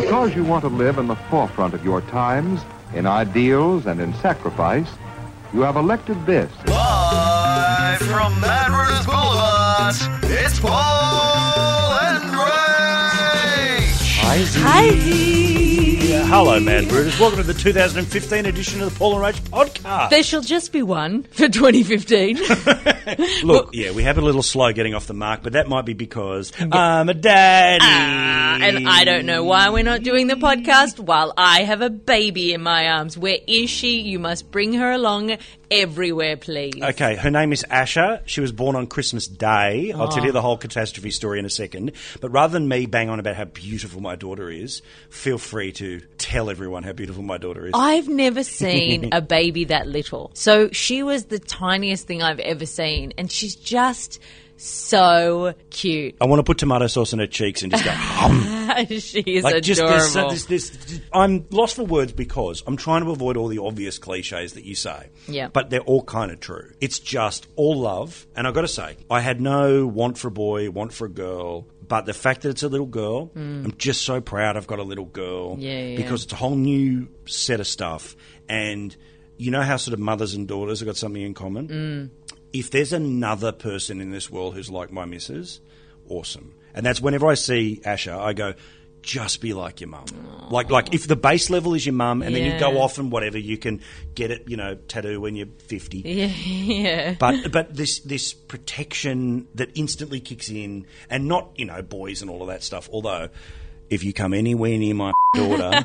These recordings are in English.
Because you want to live in the forefront of your times, in ideals and in sacrifice, you have elected this. Live from Mad Runners Boulevard, it's Paul and Rach. Hi. Hello, Mad Brooders. Welcome to the 2015 edition of the Paul and Rach podcast. There shall just be one for 2015. Look, yeah, we have a little slow getting off the mark, but that might be because I'm a daddy. Ah, and I don't know why we're not doing the podcast while I have a baby in my arms. Where is she? You must bring her along everywhere, please. Okay, her name is Asha. She was born on Christmas Day. I'll tell you ah. the whole catastrophe story in a second. But rather than me bang on about how beautiful my daughter is, feel free to tell everyone how beautiful my daughter is. I've never seen a baby that little. So she was the tiniest thing I've ever seen. And she's just so cute. I want to put tomato sauce on her cheeks and just go. hum. she is Like adorable. just this, uh, this, this, I'm lost for words because I'm trying to avoid all the obvious cliches that you say. Yeah. But they're all kind of true. It's just all love, and I've got to say, I had no want for a boy, want for a girl. But the fact that it's a little girl, I'm just so proud I've got a little girl. Mm. Yeah, yeah. Because it's a whole new set of stuff. And you know how sort of mothers and daughters have got something in common? Mm. If there's another person in this world who's like my missus, awesome. And that's whenever I see Asha, I go, just be like your mum. Like, like if the base level is your mum, and then you go off and whatever, you can get it, you know, tattoo when you're 50. yeah, yeah. But but this this protection that instantly kicks in, and not you know boys and all of that stuff. Although, if you come anywhere near my daughter,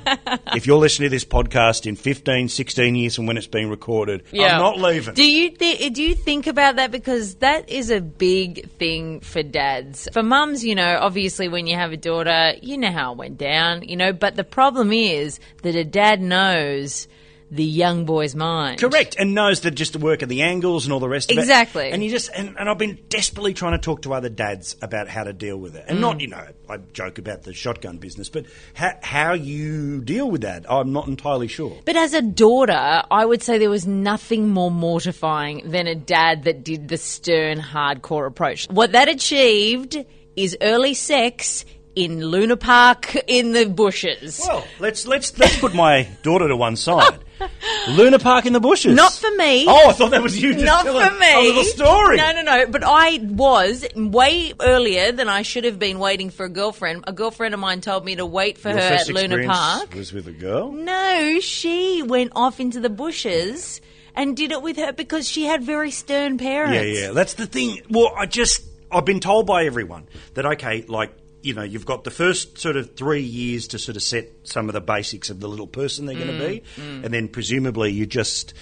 if you're listening to this podcast in 15, 16 years from when it's being recorded, Yeah. I'm not leaving. Do you th- do you think about that because that is a big thing for dads. For mums, you know, obviously when you have a daughter, you know how it went down, you know, but the problem is that a dad knows the young boy's mind. Correct, and knows that just the work of the angles and all the rest of it. Exactly. And you just and, and I've been desperately trying to talk to other dads about how to deal with it, and Mm. not you know I joke about the shotgun business, but how, how you deal with that, I'm not entirely sure. But as a daughter, I would say there was nothing more mortifying than a dad that did the stern, hardcore approach. What that achieved is early sex in Luna Park in the bushes. Well, let's let's let's put my daughter to one side. Luna Park in the bushes. Not for me. Oh, I thought that was you. Just Not telling for me. A little story. No, no, no. But I was way earlier than I should have been waiting for a girlfriend. A girlfriend of mine told me to wait for Your her at Luna Park. was with a girl. No, she went off into the bushes and did it with her because she had very stern parents. Yeah, yeah. That's the thing. Well, I just I've been told by everyone that okay, like you know, you've got the first sort of three years to sort of set some of the basics of the little person they're going to be, Mm, and then presumably you just.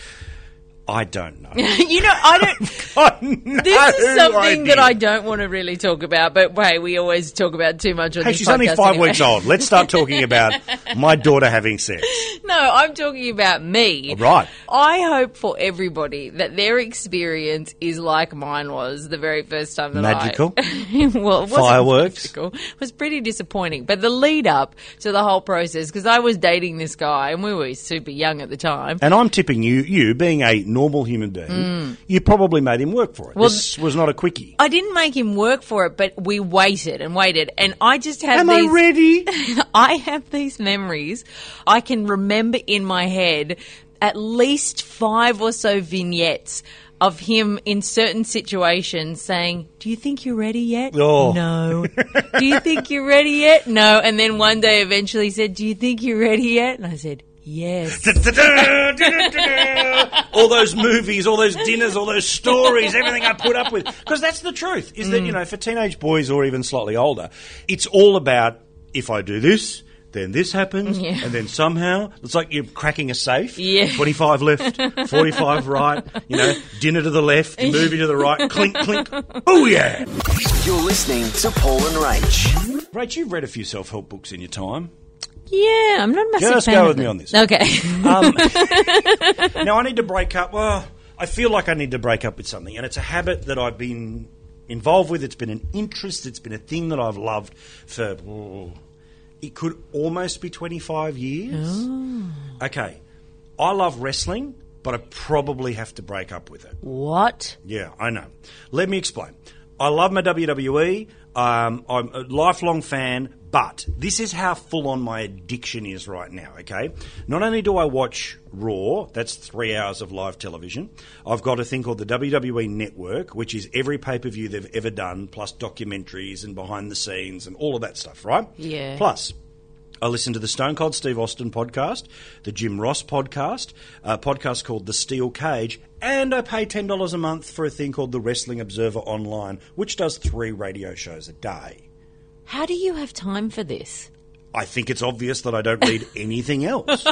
I don't know. you know, I don't. I This is no something that. I don't want to really talk about, but hey, we always talk about too much on Hey, this she's only five anyway. weeks old. Let's start talking about my daughter having sex. No, I'm talking about me. Right. I hope for everybody that their experience is like mine was the very first time that Magical? I. well, Fireworks? magical. It was pretty disappointing. But the lead up to the whole process, because I was dating this guy and we were super young at the time. And I'm tipping you, you being a normal human being, you probably made him work for it. Mm. Well, this was not a quickie. I didn't make him work for it, but we waited and waited, and I just have Am these. I ready? I have these memories. I can remember in my head at least five or so vignettes of him in certain situations saying, Do you think you're ready yet? Oh. No. Do you think you're ready yet? No. And then one day eventually he said, Do you think you're ready yet? And I said, Yes. all those movies, all those dinners, all those stories, everything I put up with. Because that's the truth, is that, you mm. know, for teenage boys or even slightly older, it's all about if I do this, then this happens, Yeah. and then somehow it's like you're cracking a safe. Yeah. 25 left, 45 right, you know, dinner to the left, movie to the right, clink, clink. Oh, yeah. You're listening to Paul and Rach. Rach, you've read a few self help books in your time. Yeah, I'm not a massive Just fan go of with me on this. Okay. Um, now I need to break up. Well, I feel like I need to break up with something, and it's a habit that I've been involved with. It's been an interest. It's been a thing that I've loved for. oh, it could almost be twenty five years. Oh. Okay, I love wrestling, but I probably have to break up with it. what? Yeah, I know. Let me explain. I love my WWE. Um, I'm a lifelong fan, but this is how full on my addiction is right now, okay? Not only do I watch Raw, that's three hours of live television, I've got a thing called the WWE Network, which is every pay per view they've ever done, plus documentaries and behind the scenes and all of that stuff, right? Yeah. Plus, I listen to the Stone Cold Steve Austin podcast, the Jim Ross podcast, a podcast called The Steel Cage, and I pay $10 a month for a thing called The Wrestling Observer Online, which does three radio shows a day. How do you have time for this? I think it's obvious that I don't read anything else.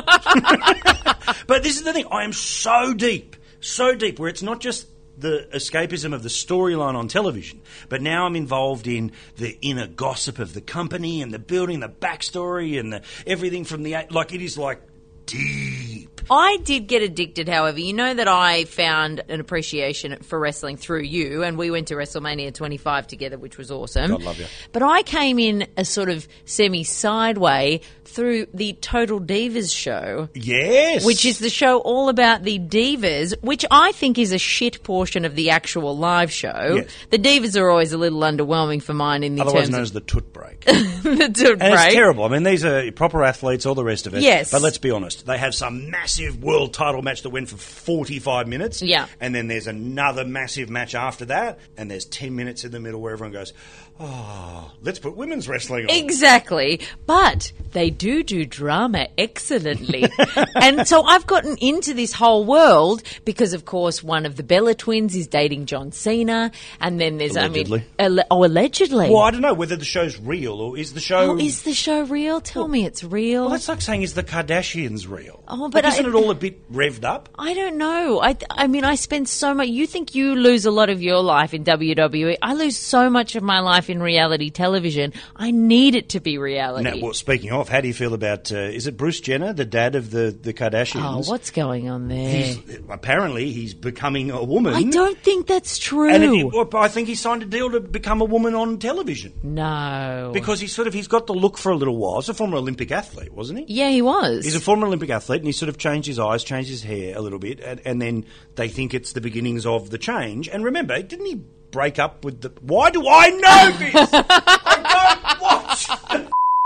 but this is the thing I am so deep, so deep, where it's not just the escapism of the storyline on television, but now I'm involved in the inner gossip of the company and the building, the backstory, and the, everything from the. Like, it is like deep. I did get addicted, however. You know that I found an appreciation for wrestling through you, and we went to WrestleMania 25 together, which was awesome. God love you. But I came in a sort of semi sideway through the Total Divas show. Yes. Which is the show all about the divas, which I think is a shit portion of the actual live show. Yes. The divas are always a little underwhelming for mine in the Otherwise terms known of as the toot break. the toot And break. it's terrible. I mean, these are proper athletes, all the rest of it. Yes. But let's be honest. They have some massive world title match that went for 45 minutes. Yeah. And then there's another massive match after that. And there's 10 minutes in the middle where everyone goes, oh, let's put women's wrestling on. Exactly. But they do do drama excellently. and so I've gotten into this whole world because, of course, one of the Bella twins is dating John Cena. And then there's, Allegedly. I mean, alle- oh, allegedly. Well, I don't know whether the show's real or is the show. Oh, is the show real? Tell me it's real. well, that's like saying, is the Kardashians real? Oh, but Like, I- isn't it all a bit revved up? I don't know. I I mean, I spend so much. You think you lose a lot of your life in WWE? I lose so much of my life in reality television. I need it to be reality. Now, well, speaking of, how do you feel about? Uh, is it Bruce Jenner, the dad of the the Kardashians? oh, what's going on there? He's apparently he's becoming a woman. I don't think that's true. And it, I think he signed a deal to become a woman on television no, because he's sort of he's got the look for a little while. He's a former Olympic athlete, wasn't he? yeah, he was. He's a former Olympic athlete, and he sort of changed his eyes, changed his hair a little bit, and, and then they think it's the beginnings of the change. And remember, didn't he break up with the? Why do I know this? I don't watch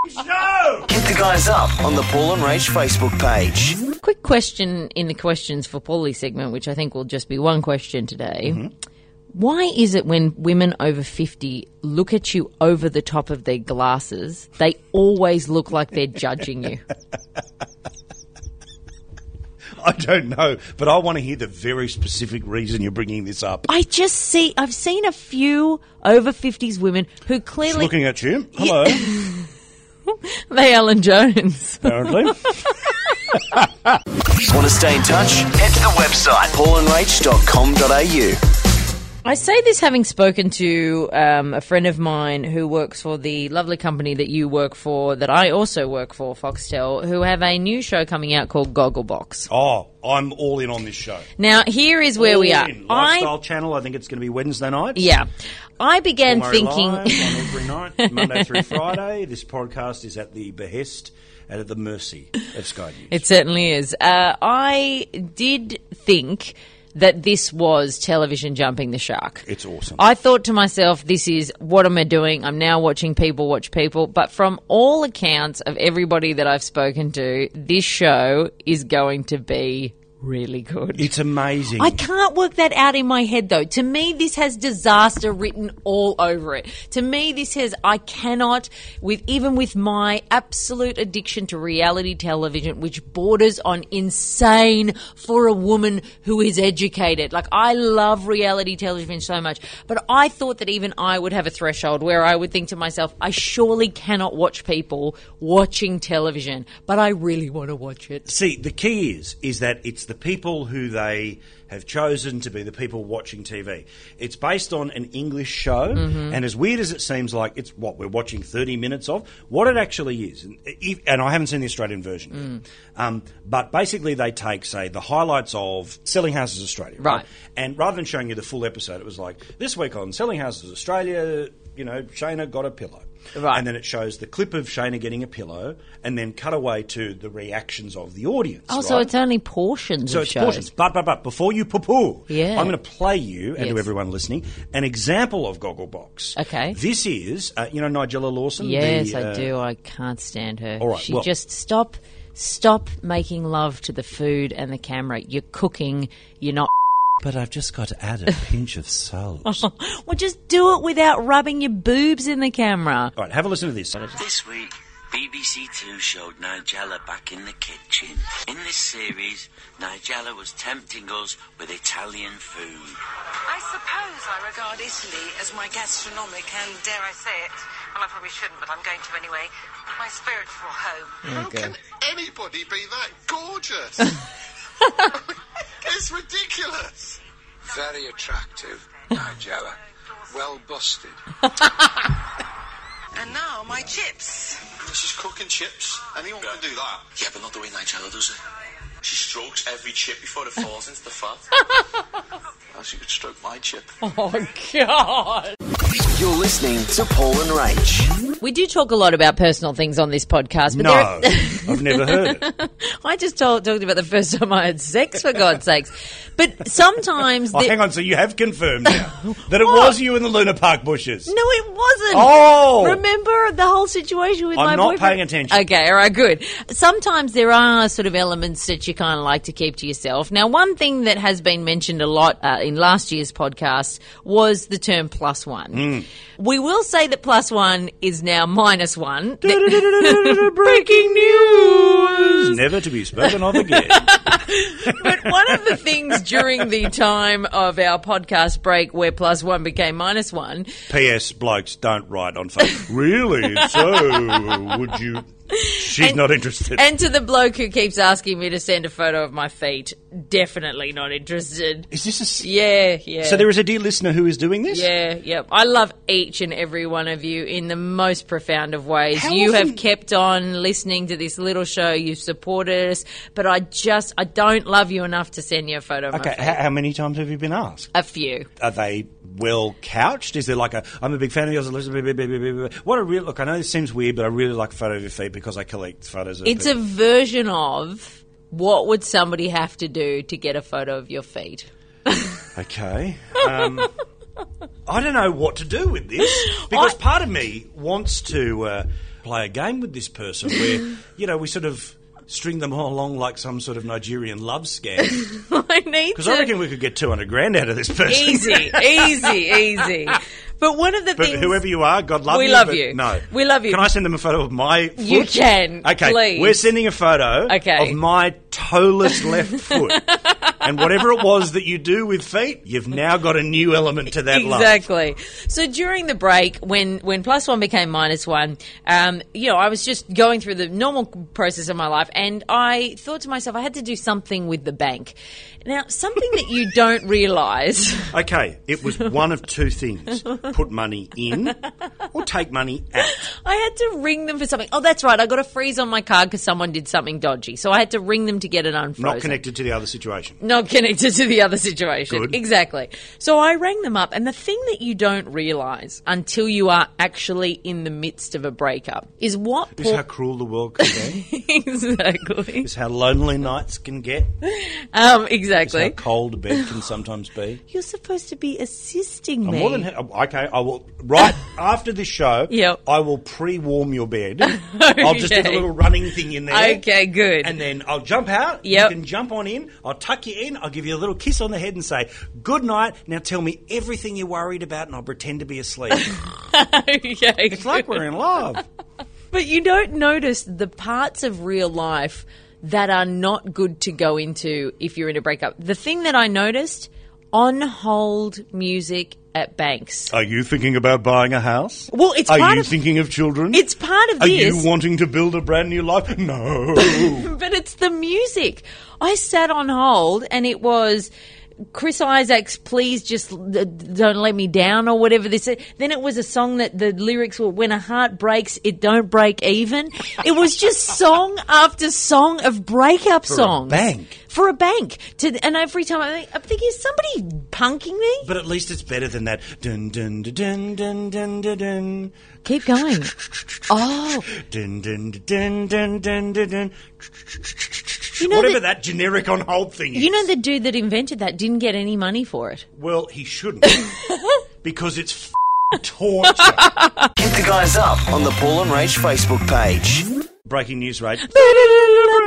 the show. Hit the guys up on the Paul and Rach Facebook page. Quick question in the questions for Paulie segment, which I think will just be one question today. Mm-hmm. Why is it when women over 50 look at you over the top of their glasses, they always look like they're judging you? I don't know, but I want to hear the very specific reason you're bringing this up. I just see, I've seen a few over 50s women who She's clearly, looking at you. Hello, they Ellen Jones. apparently. Want to stay in touch? Head to the website paulandrach.com.au. I say this having spoken to um, a friend of mine who works for the lovely company that you work for, that I also work for, Foxtel, who have a new show coming out called Gogglebox. Oh, I'm all in on this show. Now, here is where we All are. in. Lifestyle I, Channel. I think it's going to be Wednesday night. yeah, I began Murray thinking. Live on every night, Monday through Friday. This podcast is at the behest and at the mercy of Sky News. It certainly is. Uh, I did think that this was television jumping the shark. It's awesome. I thought to myself, this is what am I doing? I'm now watching people watch people. But from all accounts of everybody that I've spoken to, this show is going to be really good. it's amazing. I can't work that out in my head though. To me, this has disaster written all over it. To me, this has, I cannot, with, even with my absolute addiction to reality television, which borders on insane for a woman who is educated. Like, I love reality television so much, but I thought that even I would have a threshold where I would think to myself, I surely cannot watch people watching television, but I really want to watch it. See, the key is is that it's the people who they have chosen to be the people watching TV. It's based on an English show, Mm-hmm. and as weird as it seems like it's what we're watching 30 minutes of, what it actually is, and, I haven't seen the Australian version Mm. yet, um, but basically they take, say, the highlights of Selling Houses Australia, right? Right. And rather than showing you the full episode, it was like, this week on Selling Houses Australia, you know, Shaynna got a pillow. Right. And then it shows the clip of Shaynna getting a pillow, and then cut away to the reactions of the audience. Oh, so it's only portions So of it's shows. portions. But, but, but, before you poo-poo, Yeah. I'm going to play you, and Yes. to everyone listening, an example of Gogglebox. Okay. This is, uh, you know, Nigella Lawson? Yes, the, I uh, do. I can't stand her. All right, she well- just stop, stop making love to the food and the camera. You're cooking. You're not. But I've just got to add a pinch of salt. Well, just do it without rubbing your boobs in the camera. All right, have a listen to this. This week, BBC Two showed Nigella back in the kitchen. In this series, Nigella was tempting us with Italian food. I suppose I regard Italy as my gastronomic and, dare I say it, well, I probably shouldn't, but I'm going to anyway, my spiritual home. How can anybody be that gorgeous? it's ridiculous. Very attractive, Nigella. Well busted. And now my chips. She's cooking chips. Anyone can do that. Yeah, but not the way Nigella does it. She strokes every chip before it falls into the fat. Well, she could stroke my chip. Oh God! You're listening to Paul and Rach. We do talk a lot about personal things on this podcast, but No, there, I've never heard it. I just told, talked about the first time I had sex, for God's sakes. But sometimes, Oh, there- hang on, so you have confirmed now that it was you in the Luna Park bushes. No, it wasn't. Oh! remember the whole situation with my book. I'm not boyfriend? paying attention. Okay, all right, good. Sometimes there are sort of elements that you kind of like to keep to yourself. Now, one thing that has been mentioned a lot uh, in last year's podcast was the term plus one. Hmm. We will say that plus one is now minus one. Breaking news. Never to be spoken of again. But one of the things during the time of our podcast break where plus one became minus one P.S. Blokes don't write on Facebook. really? So would you? She's And- not interested. And to the bloke who keeps asking me to send a photo of my feet, definitely not interested. is this a. Yeah, yeah. So there is a dear listener who is doing this. Yeah, yep. I love each and every one of you in the most profound of ways. How you often- have kept on listening to this little show. You've supported us, but I just I don't love you enough to send you a photo of Okay. my feet. How, how many times have you been asked? a few. Are they well couched? Is there like a? I'm a big fan of yours. What a real look. I know this seems weird, but I really like a photo of your feet because I collect photos of. It's a version of what would somebody have to do to get a photo of your feet. Okay. Um, I don't know what to do with this because I- part of me wants to uh, play a game with this person where, you know, we sort of string them all along like some sort of Nigerian love scam. I need Because. I reckon we could get 200 grand out of this person. easy, easy, easy. But one of the But things whoever you are, God love We you. We love you. No. We love you. Can I send them a photo of my foot? You can, Okay. please. We're sending a photo Okay. of my toeless left foot. and whatever it was that you do with feet, you've now got a new element to that exactly. So during the break, when when plus one became minus one, um, you know, I was just going through the normal process of my life, and I thought to myself, I had to do something with the bank. Now, something that you don't realise. Okay, it was one of two things: put money in, or take money out. I had to ring them for something. Oh, that's right. I got a freeze on my card because someone did something dodgy. So I had to ring them to get it unfrozen. Not connected to the other situation. Not connected to the other situation. Good. Exactly. So I rang them up, and the thing that you don't realise until you are actually in the midst of a breakup is what. Is how cruel the world can be. exactly. is how lonely nights can get. Um, Is exactly. how cold a bed can sometimes be. You're supposed to be assisting I'm me. more than ha- okay. I will right after this show. Yep. I will pre-warm your bed. I'll just do the Okay. little running thing in there. Okay, good. And then I'll jump out. Yep. You can jump on in. I'll tuck you in. I'll give you a little kiss on the head and say good night. Now tell me everything you're worried about, and I'll pretend to be asleep. okay, it's like we're in love. But you don't notice the parts of real life that are not good to go into if you're in a breakup. The thing that I noticed on hold music at banks. Are you thinking about buying a house? Well, it's Are you of- thinking of children? It's part of Are this. you wanting to build a brand new life? No. but it's the music. I sat on hold and it was Chris Isaak's, please just uh, don't let me down or whatever this. Then it was a song that the lyrics were when a heart breaks, it don't break even. It was just song after song of breakup For a songs. bank. For a bank. To, and every time I think, I'm thinking, is somebody punking me? But at least it's better than that. Dun dun dun dun dun dun dun. Keep going. Oh, Dun dun dun dun dun dun dun. You know, Whatever the, that generic on hold thing is. you know the dude that invented that didn't get any money for it. Well, he shouldn't. because it's f- torture. Hit the guys up on the Paul and Rach Facebook page. Breaking news, Rach.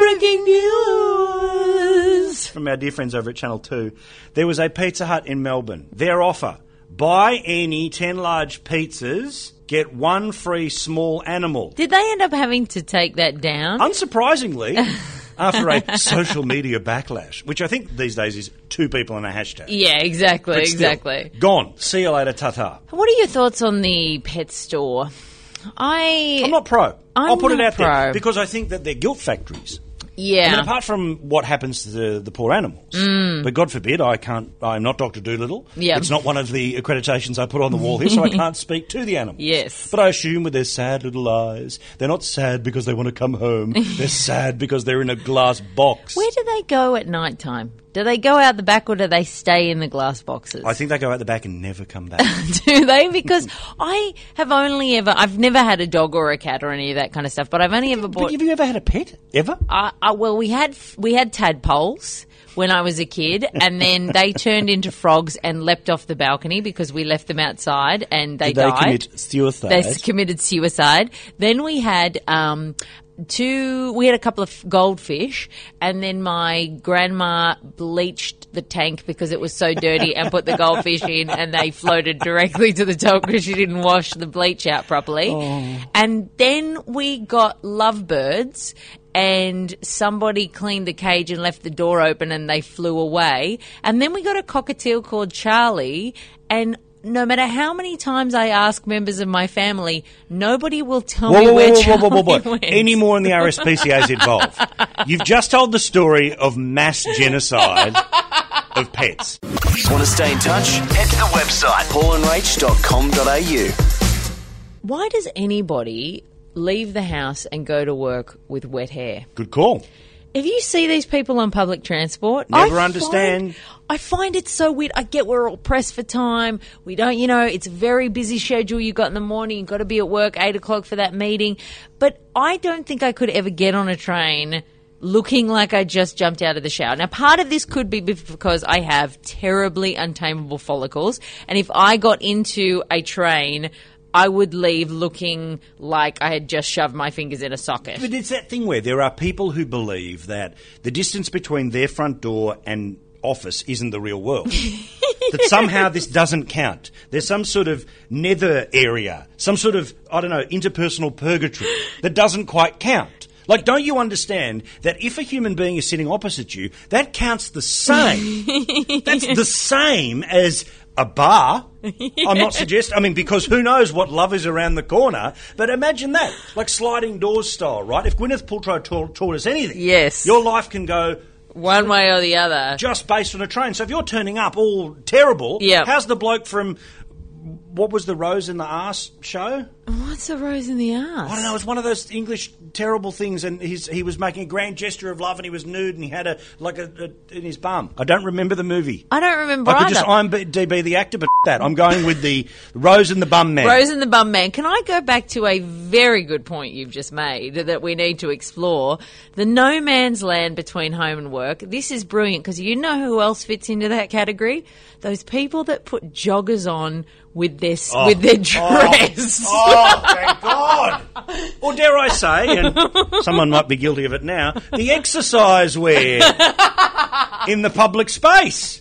Breaking news. from our dear friends over at Channel 2. There was a Pizza Hut in Melbourne. Their offer buy any 10 large pizzas, get one free small animal. Did they end up having to take that down? Unsurprisingly, after a social media backlash, which I think these days is two people and a hashtag. yeah, exactly, still, exactly. Gone. See you later, ta-ta. What are your thoughts on the pet store? I I'm not pro. I'm will put it out there pro. because I think that they're guilt factories. Yeah. I mean, apart from what happens to the, the poor animals, but God forbid, I can't. I'm not Doctor Doolittle. Mm. Yeah. it's not one of the accreditations I put on the wall here, so I can't speak to the animals. Yes. but I assume with their sad little eyes, they're not sad because they want to come home. they're sad because they're in a glass box. Where do they go at night time? Do they go out the back or do they stay in the glass boxes? I think they go out the back and never come back. do they? Because I have only ever, I've never had a dog or a cat or any of that kind of stuff, but I've only ever but bought. have you ever had a pet ever? Uh, uh, well, we had we had tadpoles when I was a kid, and then they turned into frogs and leapt off the balcony because we left them outside and they they died. commit suicide? They committed suicide. Then we had um, two. We had a couple of goldfish, and then my grandma bleached the tank because it was so dirty, and put the goldfish in, and they floated directly to the top because she didn't wash the bleach out properly. Oh. And then we got lovebirds. And somebody cleaned the cage and left the door open and they flew away. And then we got a cockatiel called Charlie and no matter how many times I ask members of my family, nobody will tell Whoa, me whoa, where whoa, whoa, Charlie whoa, whoa, whoa. went. Any more in the RSPCA is involved. You've just told the story of mass genocide of pets. Want to stay in touch? Head to the website paulandrach.com.au. Why does anybody leave the house and go to work with wet hair? Good call. If you see these people on public transport, Never I understand. Find, I find it so weird. I get we're all pressed for time. We don't, you know, it's a very busy schedule you got in the morning. You've got to be at work eight o'clock for that meeting. But I don't think I could ever get on a train looking like I just jumped out of the shower. Now, part of this could be because I have terribly untamable follicles, and if I got into a train. I would leave looking like I had just shoved my fingers in a socket. But it's that thing where there are people who believe that the distance between their front door and office isn't the real world. that somehow this doesn't count. There's some sort of nether area, some sort of, I don't know, interpersonal purgatory that doesn't quite count. Like, don't you understand that if a human being is sitting opposite you, that counts the same? That's the same as a bar. I'm not suggesting, I mean, because who knows what love is around the corner, but imagine that, like sliding doors style, right? If Gwyneth Paltrow taught, taught us anything, Yes. your life can go One way or the other. just based on a train. So if you're turning up all terrible, Yep. how's the bloke from what was the Rose in the Arse show? What's the rose in the ass? I don't know. It's one of those English terrible things, and he's, he was making a grand gesture of love, and he was nude, and he had a like a, a in his bum. I don't remember the movie. I don't remember I could either. just IMDb the actor, but that I'm going with the Rose and the Bum Man. Rose and the Bum Man. Can I go back to a very good point you've just made that we need to explore? The no man's land between home and work. This is brilliant because you know who else fits into that category? Those people that put joggers on with their s oh. with their oh. dress. Oh, thank God! Or dare I say, someone might be guilty of it now, the exercise wear in the public space.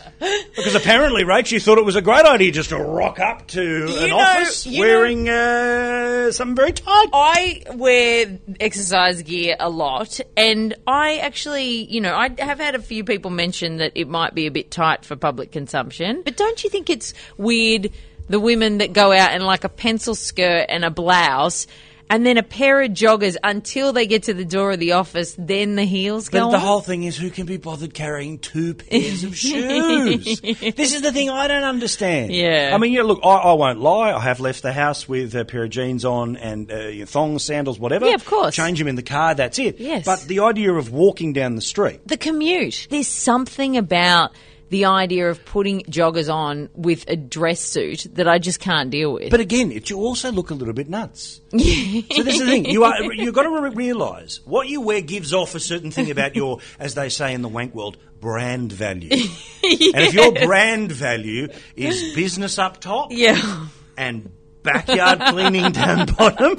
Because apparently, Rach, you thought it was a great idea just to rock up to an know- office you wearing uh, something very tight. I wear exercise gear a lot, and I actually, you know, I have had a few people mention that it might be a bit tight for public consumption. But don't you think it's weird the women that go out in like a pencil skirt and a blouse? And then a pair of joggers until they get to the door of the office. Then the heels go But on. the whole thing is, who can be bothered carrying two pairs of shoes? this is the thing I don't understand. Yeah. I mean, yeah, look, I, I won't lie. I have left the house with a pair of jeans on and uh, thongs, sandals, whatever. Yeah, of course. Change them in the car. That's it. Yes. But the idea of walking down the street. the commute. There's something about the idea of putting joggers on with a dress suit that I just can't deal with. But again, it, you also look a little bit nuts. so this is the thing. You are you've got to re- realise what you wear gives off a certain thing about your, as they say in the wank world, brand value. And if your brand value is business up top yeah. and backyard cleaning down bottom,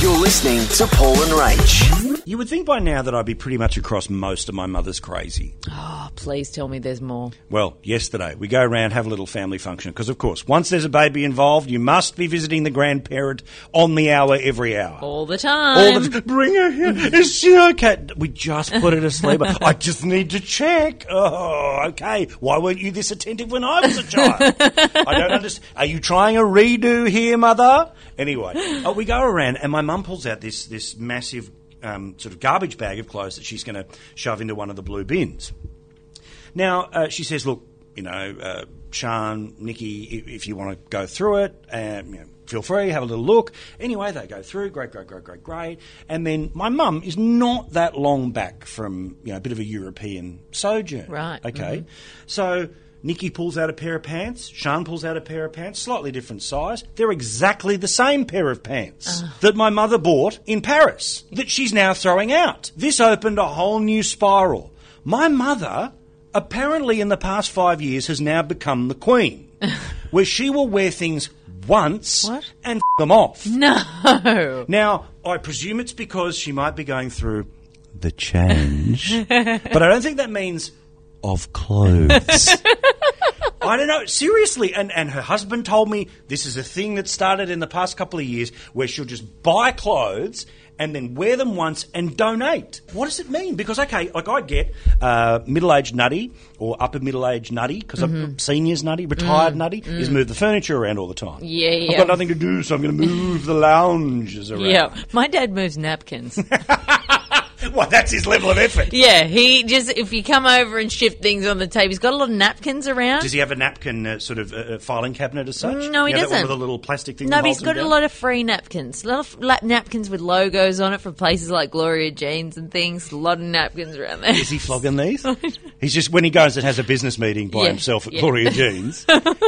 You're listening to Paul and Rach. You would think by now that I'd be pretty much across most of my mother's crazy. Oh, please tell me there's more. Well, yesterday we go around have a little family function because, of course, once there's a baby involved, you must be visiting the grandparent on the hour every hour. All the time. All the bring her here. Is she okay? We just put her to sleep. I just need to check. Oh, okay. Why weren't you this attentive when I was a child? I don't understand. Are you trying a redo here, mother? Anyway, oh, we go around, and my mum pulls out this this massive um, sort of garbage bag of clothes that she's going to shove into one of the blue bins. Now, uh, she says, look, you know, uh, Sean, Nikki, if, you want to go through it, um, you know, feel free, have a little look. Anyway, they go through, great, great, great, great, great. And then my mum is not that long back from, you know, a bit of a European sojourn. Right, Okay. So Nikki pulls out a pair of pants, Sean pulls out a pair of pants, slightly different size. They're exactly the same pair of pants ah. that my mother bought in Paris that she's now throwing out. This opened a whole new spiral. My mother apparently in the past five years has now become the queen, where she will wear things once What? and f- them off. No. Now, I presume it's because she might be going through the change, but I don't think that means of clothes. I don't know, seriously. And, and her husband told me this is a thing that started in the past couple of years where she'll just buy clothes and then wear them once and donate. What does it mean? Because, okay, like I get uh, middle aged nutty or upper middle aged nutty, because I'm mm-hmm. seniors nutty, retired mm, nutty, is mm. move the furniture around all the time. Yeah, yeah. I've got nothing to do, so I'm going to move the lounges around. Yeah. My dad moves napkins. Well, that's his level of effort. yeah, he just, if you come over and shift things on the table, he's got a lot of napkins around. Does he have a napkin uh, sort of uh, filing cabinet as such? No, he You know, doesn't. with a little plastic thing. No, but he's got a lot of free napkins. A lot of lap napkins with logos on it from places like Gloria Jeans and things. A lot of napkins around there. Is he flogging these? He's just when he goes and has a business meeting by Yeah, himself at yeah. Gloria Jeans.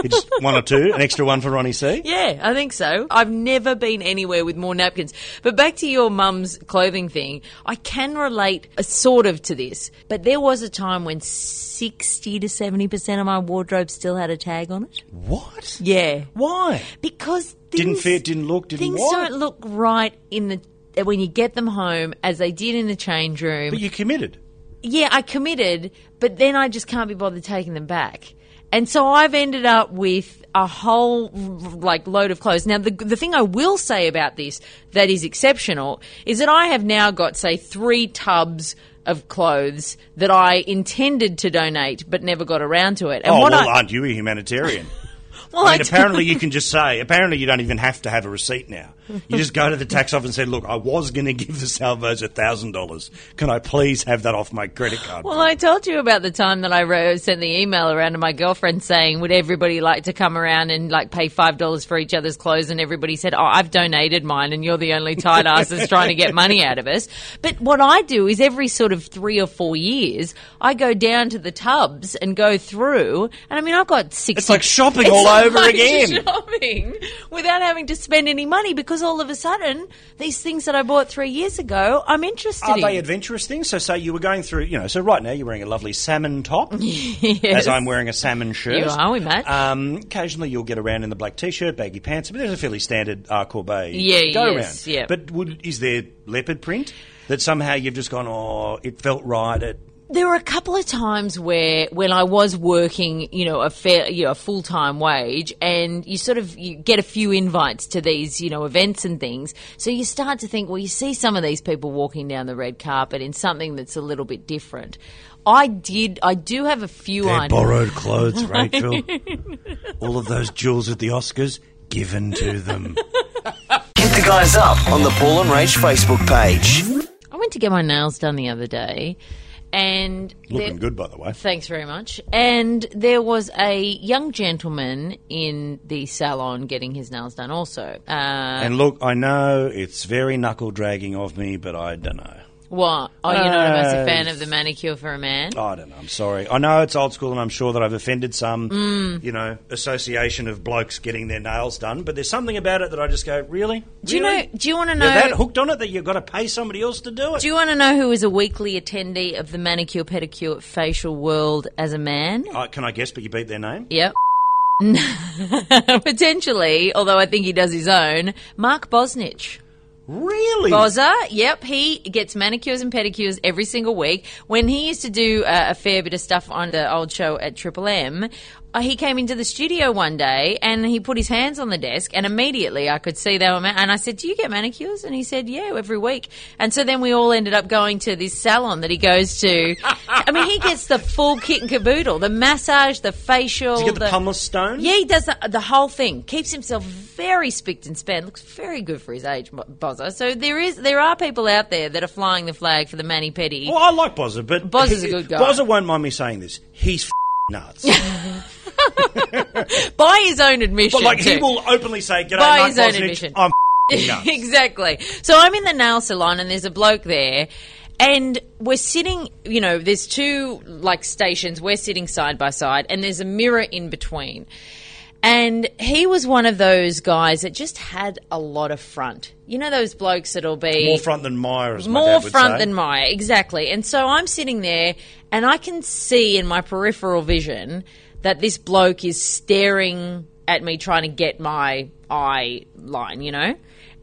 just one or two, an extra one for Ronnie C. Yeah, I think so. I've never been anywhere with more napkins. But back to your mum's clothing thing, I can relate uh, sort of to this. But there was a time when 60 to 70% of my wardrobe still had a tag on it. What? Yeah. Why? Because Didn't fit, didn't look, didn't Things what? don't look right in the when you get them home as they did in the change room. But you committed. yeah, I committed, but then I just can't be bothered taking them back. And so I've ended up with a whole like load of clothes. Now the the thing I will say about this that is exceptional is that I have now got say 3 tubs of clothes that I intended to donate but never got around to it. And oh, what well, I, aren't you a humanitarian? well, I mean, I- apparently you can just say, apparently you don't even have to have a receipt now. You just go to the tax office and say, look, I was going to give the Salvos $1,000. Can I please have that off my credit card? Well, I told you about the time that I wrote, sent the email around to my girlfriend saying, "Would everybody like to come around and like pay five dollars for each other's clothes?" And everybody said, "Oh, I've donated mine, and you're the only tight ass that's trying to get money out of us." But what I do is every sort of three or four years, I go down to the tubs and go through, and I mean, I've got six. It's like shopping all over again. Shopping without having to spend any money because all of a sudden, these things that I bought three years ago, I'm interested Are in. they adventurous things? So, say you were going through, you know, so right now you're wearing a lovely salmon top, as I'm wearing a salmon shirt. You are, we match. Um, occasionally you'll get around in the black t-shirt, baggy pants, but there's a fairly standard Arcor Bay Yeah, go yes, around. yeah. But would, is there leopard print that somehow you've just gone, oh, it felt right at There were a couple of times where, when I was working, you know, a fair, you know, a full time wage, and you sort of you get a few invites to these, you know, events and things. So you start to think, well, you see some of these people walking down the red carpet in something that's a little bit different. I did, I do have a few They're ideas. borrowed clothes, Rachel. All of those jewels at the Oscars given to them. Keep the guys up on the Paul and Rach Facebook page. I went to get my nails done the other day, and Looking there- good, by the way. Thanks very much. And there was a young gentleman in the salon getting his nails done also. Uh, And look, I know it's very knuckle dragging of me, but I don't know. What? Oh, you're not a massive Uh, fan of the manicure for a man? I don't know. I'm sorry. I know it's old school, and I'm sure that I've offended some, Mm. you know, association of blokes getting their nails done. But there's something about it that I just go, really? Do you Really? know? Do you want to You're know? that hooked on it that you've got to pay somebody else to do it. Do you want to know who is a weekly attendee of the manicure pedicure facial world as a man? Uh, can I guess? But you beat their name. Yep. Potentially, although I think he does his own. Mark Bosnich. Really? Bozza, yep, he gets manicures and pedicures every single week. When he used to do uh, a fair bit of stuff on the old show at Triple M, Uh, he came into the studio one day and he put his hands on the desk, and immediately I could see they were. Ma- and I said, "Do you get manicures?" And he said, "Yeah, every week." And so then we all ended up going to this salon that he goes to. I mean, he gets the full kit and caboodle: the massage, the facial, get the pumice stone? yeah, he does the, the whole thing. Keeps himself very spicked and span. Looks very good for his age, Bo- Bozza. So there is there are people out there that are flying the flag for the mani pedi. Well, I like Bozza, but Bozza's a good guy. Bozza won't mind me saying this. He's f- nuts. by his own admission. but like he too. will openly say, "G'day, By Mark his own Bosnich, admission. I'm nuts." exactly. So I'm in the nail salon and there's a bloke there. And we're sitting, you know, there's two like stations. We're sitting side by side, and there's a mirror in between. And he was one of those guys that just had a lot of front. You know, those blokes that'll be More front than Myer, as my more dad would front say. than Myer, exactly. And so I'm sitting there, and I can see in my peripheral vision that this bloke is staring at me, trying to get my eye line. You know,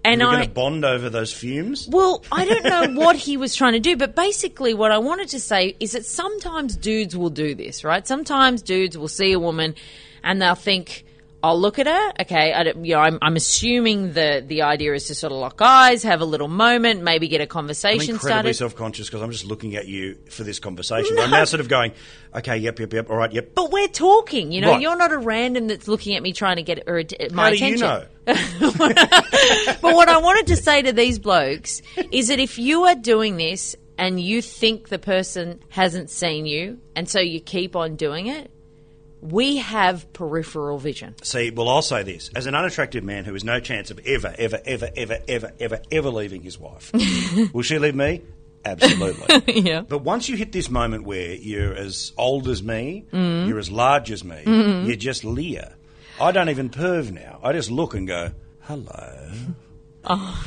and I going to bond over those fumes. well, I don't know what he was trying to do, but basically, what I wanted to say is that sometimes dudes will do this, right? Sometimes dudes will see a woman and they'll think, "I'll look at her." Okay, I you know, I'm, I'm assuming the the idea is to sort of lock eyes, have a little moment, maybe get a I'm conversation incredibly started. self-conscious because I'm just looking at you for this conversation. I'm now sort of going, okay, yep, yep, yep, all right, yep. But we're talking, you know. Right. You're not a random that's looking at me trying to get or, my How do you attention. know? but what I wanted to say to these blokes is that if you are doing this and you think the person hasn't seen you, and so you keep on doing it, we have peripheral vision. See, well, I'll say this: as an unattractive man who has no chance of ever, ever, ever, ever, ever, ever, ever leaving his wife, will she leave me? Absolutely. yeah. But once you hit this moment where you're as old as me, Mm-hmm. you're as large as me, you're just Leah. I don't even perv now. I just look and go, hello. Oh,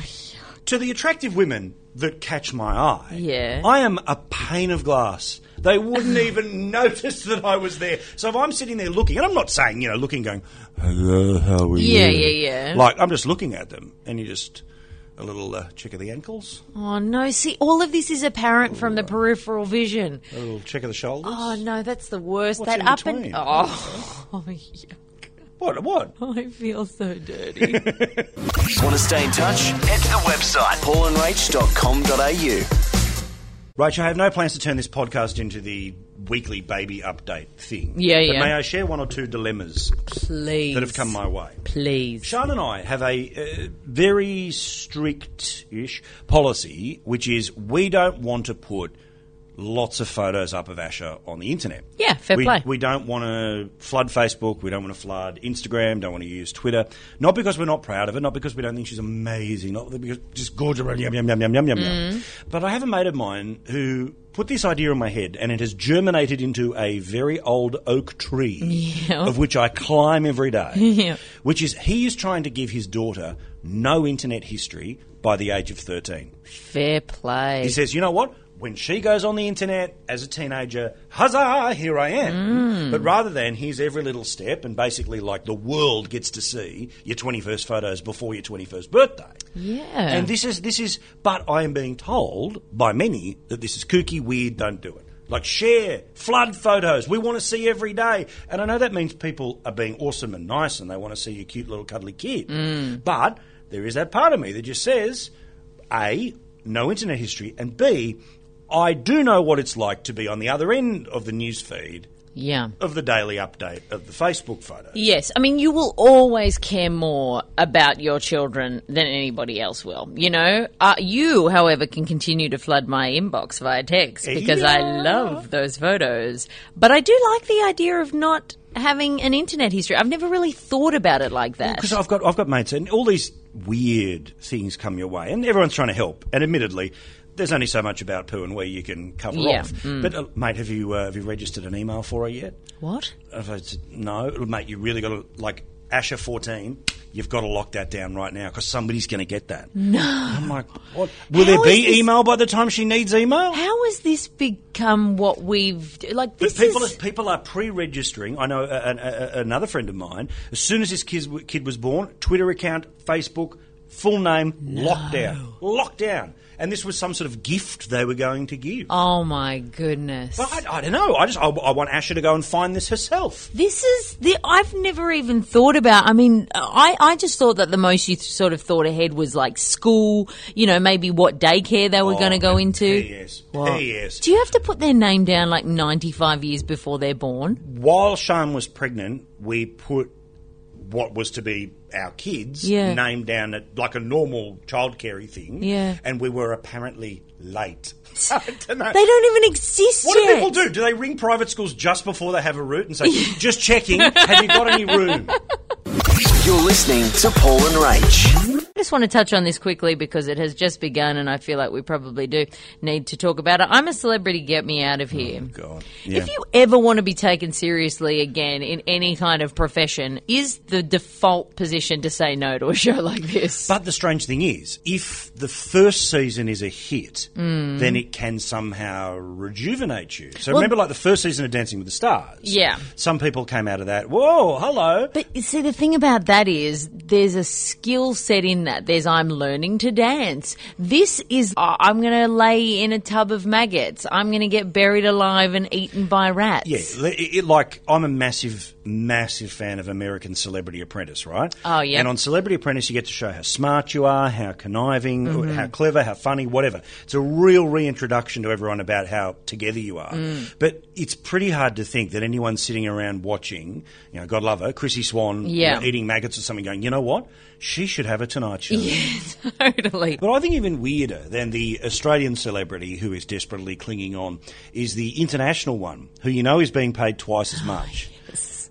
To the attractive women that catch my eye, Yeah. I am a pane of glass. They wouldn't even notice that I was there. So if I'm sitting there looking, and I'm not saying, you know, looking, going, hello, how are you? Yeah, yeah, yeah. Like, I'm just looking at them, and you just, a little uh, check of the ankles, Oh no! See, all of this is apparent from the peripheral vision. a little check of the shoulders. Oh no, that's the worst. What's that up between? and oh, oh yuck. What, what? I feel so dirty. Want to stay in touch? Head to the website paulandrach.com.au. Rach, I have no plans to turn this podcast into the weekly baby update thing. Yeah, but yeah. May I share one or two dilemmas Please, that have come my way? Please. Sean and I have a uh, very strict-ish policy, which is we don't want to put lots of photos up of Asha on the internet. Yeah, fair we, play. We don't want to flood Facebook. We don't want to flood Instagram. Don't want to use Twitter. Not because we're not proud of her. Not because we don't think she's amazing. Not because just gorgeous. Yum yum yum yum yum yum Mm. yum. But I have a mate of mine who put this idea in my head, and it has germinated into a very old oak tree, Yeah. of which I climb every day. Yeah. Which is he is trying to give his daughter no internet history by the age of thirteen. Fair play. He says, you know what? When she goes on the internet as a teenager, huzzah, here I am. Mm. But rather than here's every little step, and basically like the world gets to see your 21st photos before your 21st birthday. yeah. And this is, this is, but I am being told by many that this is kooky, weird, don't do it. Like share, flood photos, we want to see every day. And I know that means people are being awesome and nice and they want to see your cute little cuddly kid. Mm. But there is that part of me that just says, A, no internet history, and B, I do know what it's like to be on the other end of the news feed Yeah. of the daily update of the Facebook photo. Yes, I mean you will always care more about your children than anybody else will. You know, uh, you, however, can continue to flood my inbox via text because I love those photos. But I do like the idea of not having an internet history. I've never really thought about it like that. Because I've got I've got mates and all these weird things come your way, and everyone's trying to help. And admittedly, there's only so much about poo and wee you can cover Yeah, off. But uh, mate, have you uh, have you registered an email for her yet? what? If I said, no, mate, you really got to like Asha fourteen. You've got to lock that down right now because somebody's going to get that. No, I'm like, what? Will How there be this- email by the time she needs email? How has this become what we've like? But people, is are, people are pre-registering. I know a, a, a, another friend of mine. As soon as his kid, kid was born, Twitter account, Facebook, full name, locked down, locked down. And this was some sort of gift they were going to give. oh my goodness. But I, I don't know. I just I, I want Asha to go and find this herself. This is the I've never even thought about. I mean, I I just thought that the most you sort of thought ahead was like school. You know, maybe what daycare they were oh, going to go into. What? P.S. Do you have to put their name down like ninety five years before they're born? While Sean was pregnant, we put what was to be our kids Yeah. name down at like a normal childcare thing. Yeah. And we were apparently late. Don't. They don't even exist What do people do? Do they ring private schools just before they have a route and say, "Just checking, have you got any room?" You're listening to Paul and Rach. I just want to touch on this quickly because it has just begun, and I feel like we probably do need to talk about it. I'm a celebrity. Get me out of here. Oh, God, If you ever want to be taken seriously again in any kind of profession, is the default position to say no to a show like this? But the strange thing is, if the first season is a hit, hmm. then it can somehow rejuvenate you. So remember, like the first season of Dancing with the Stars. Yeah. Some people came out of that. Whoa, hello. But you see, the thing about that is there's a skill set in that. There's I'm learning to dance. This is uh, I'm going to lay in a tub of maggots. I'm going to get buried alive and eaten by rats. Yeah, it, it- like I'm a massive, massive fan of American Celebrity Apprentice, right? Oh, yeah. And on Celebrity Apprentice, you get to show how smart you are, how conniving, Mm-hmm. how clever, how funny, whatever. It's a real reintroduction to everyone about how together you are. Mm. But it's pretty hard to think that anyone sitting around watching, you know, God love her, Chrissy Swan, you know, eating maggots or something, going, you know what? She should have a Tonight Show. totally. But I think even weirder than the Australian celebrity who is desperately clinging on is the international one, who you know is being paid twice as ah, much.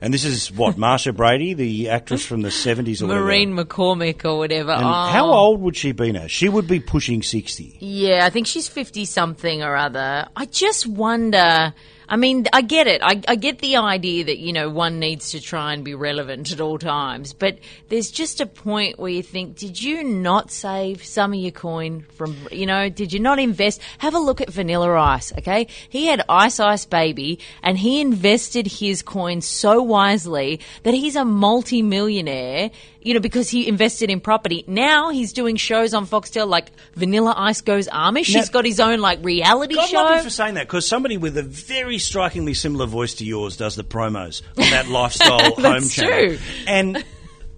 And this is what Marcia Brady, the actress from the seventies or Maureen whatever. McCormick or whatever. And oh. how old would she be now? She would be pushing sixty. Yeah, I think she's 50 something or other. I just wonder. I mean, I get it. I, I get the idea that, you know, one needs to try and be relevant at all times. But there's just a point where you think, did you not save some of your coin from, you know, did you not invest? Have a look at Vanilla Ice, okay? He had Ice Ice Baby and he invested his coin so wisely that he's a multi-millionaire, you know, because he invested in property. Now he's doing shows on Foxtel like Vanilla Ice Goes Amish. Now- he's got his own like reality God show. love you for saying that because somebody with a very strikingly similar voice to yours does the promos on that lifestyle home That's channel. true. And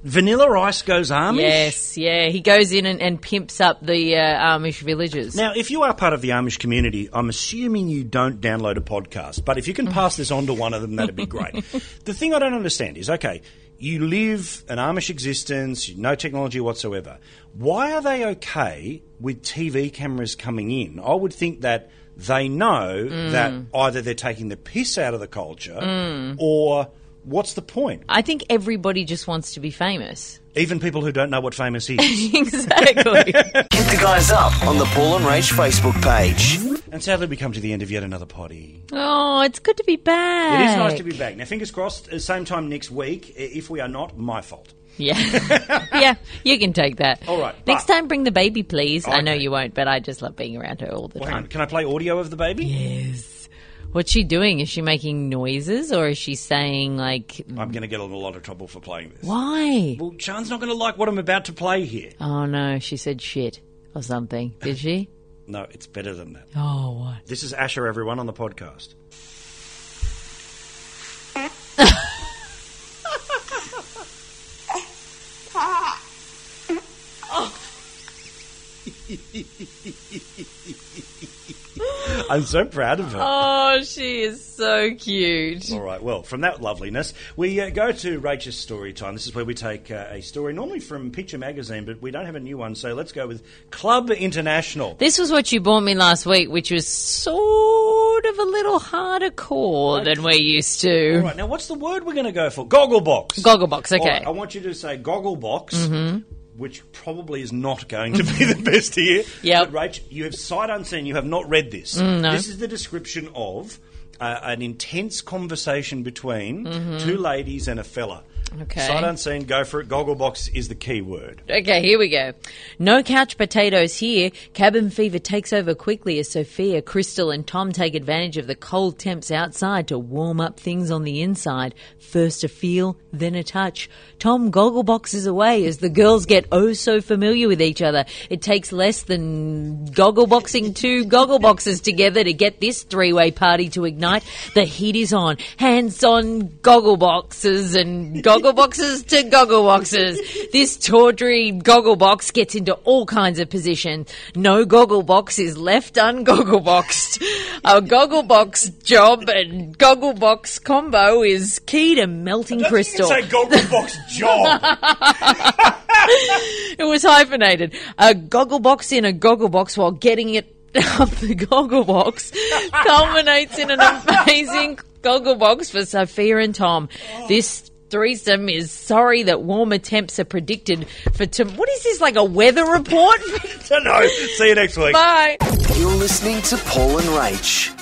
Vanilla Ice goes Amish. Yes, yeah, he goes in and, and pimps up the uh, Amish villages. Now, if you are part of the Amish community, I'm assuming you don't download a podcast, but if you can pass this on to one of them, that'd be great. the thing I don't understand is okay, you live an Amish existence, no technology whatsoever. Why are they okay with TV cameras coming in? I would think that they know mm. that either they're taking the piss out of the culture mm. or what's the point? I think everybody just wants to be famous. Even people who don't know what famous is. exactly. Hit the guys up on the Paul and Rach Facebook page. and sadly, we come to the end of yet another potty. oh, it's good to be back. It is nice to be back. Now, fingers crossed, uh, same time next week. If we are not, my fault. Yeah, yeah, you can take that. All right, Next time, bring the baby, please. I know you won't, but I just love being around her all the Well, hang time. on. Can I play audio of the baby? Yes. What's she doing? Is she making noises, or is she saying like, I'm going to get in a lot of trouble for playing this. "Why"? Well, Sean's not going to like what I'm about to play here. Oh no, she said shit or something. Did she? No, it's better than that. Oh, what? This is Asha, everyone, on the podcast. I'm so proud of her. Oh, she is so cute. All right, well, from that loveliness, we uh, go to Rachel's story time. This is where we take uh, a story, normally from Picture Magazine, but we don't have a new one, so let's go with Club International. This was what you bought me last week, which was sort of a little harder core than we're used to. All right, now what's the word we're going to go for? Gogglebox. Gogglebox, okay. right, I want you to say Gogglebox. Which probably is not going to be the best here. Yeah, But Rach, you have sight unseen. You have not read this. Mm, no. This is the description of uh, an intense conversation between two ladies and a fella. Okay. Sight unseen, go for it. Gogglebox is the key word. Okay, here we go. No couch potatoes here. Cabin fever takes over quickly as Sophia, Crystal, and Tom take advantage of the cold temps outside to warm up things on the inside. First a feel, then a touch. Tom goggleboxes away as the girls get oh so familiar with each other. It takes less than goggleboxing two goggleboxes together to get this three way party to ignite. The heat is on. Hands on goggleboxes and goggleboxes to goggle boxes. This tawdry goggle box gets into all kinds of positions. No goggle box is left ungoggle boxed. A goggle box job and goggle box combo is key to melting crystal. Say Gogglebox job. It was hyphenated. A goggle box in a goggle box while getting it up the goggle box culminates in an amazing goggle box for Sophia and Tom. This threesome is sorry that warmer temps are predicted for tom- What is this, like a weather report? no, see you next week. Bye. You're listening to Paul and Rach.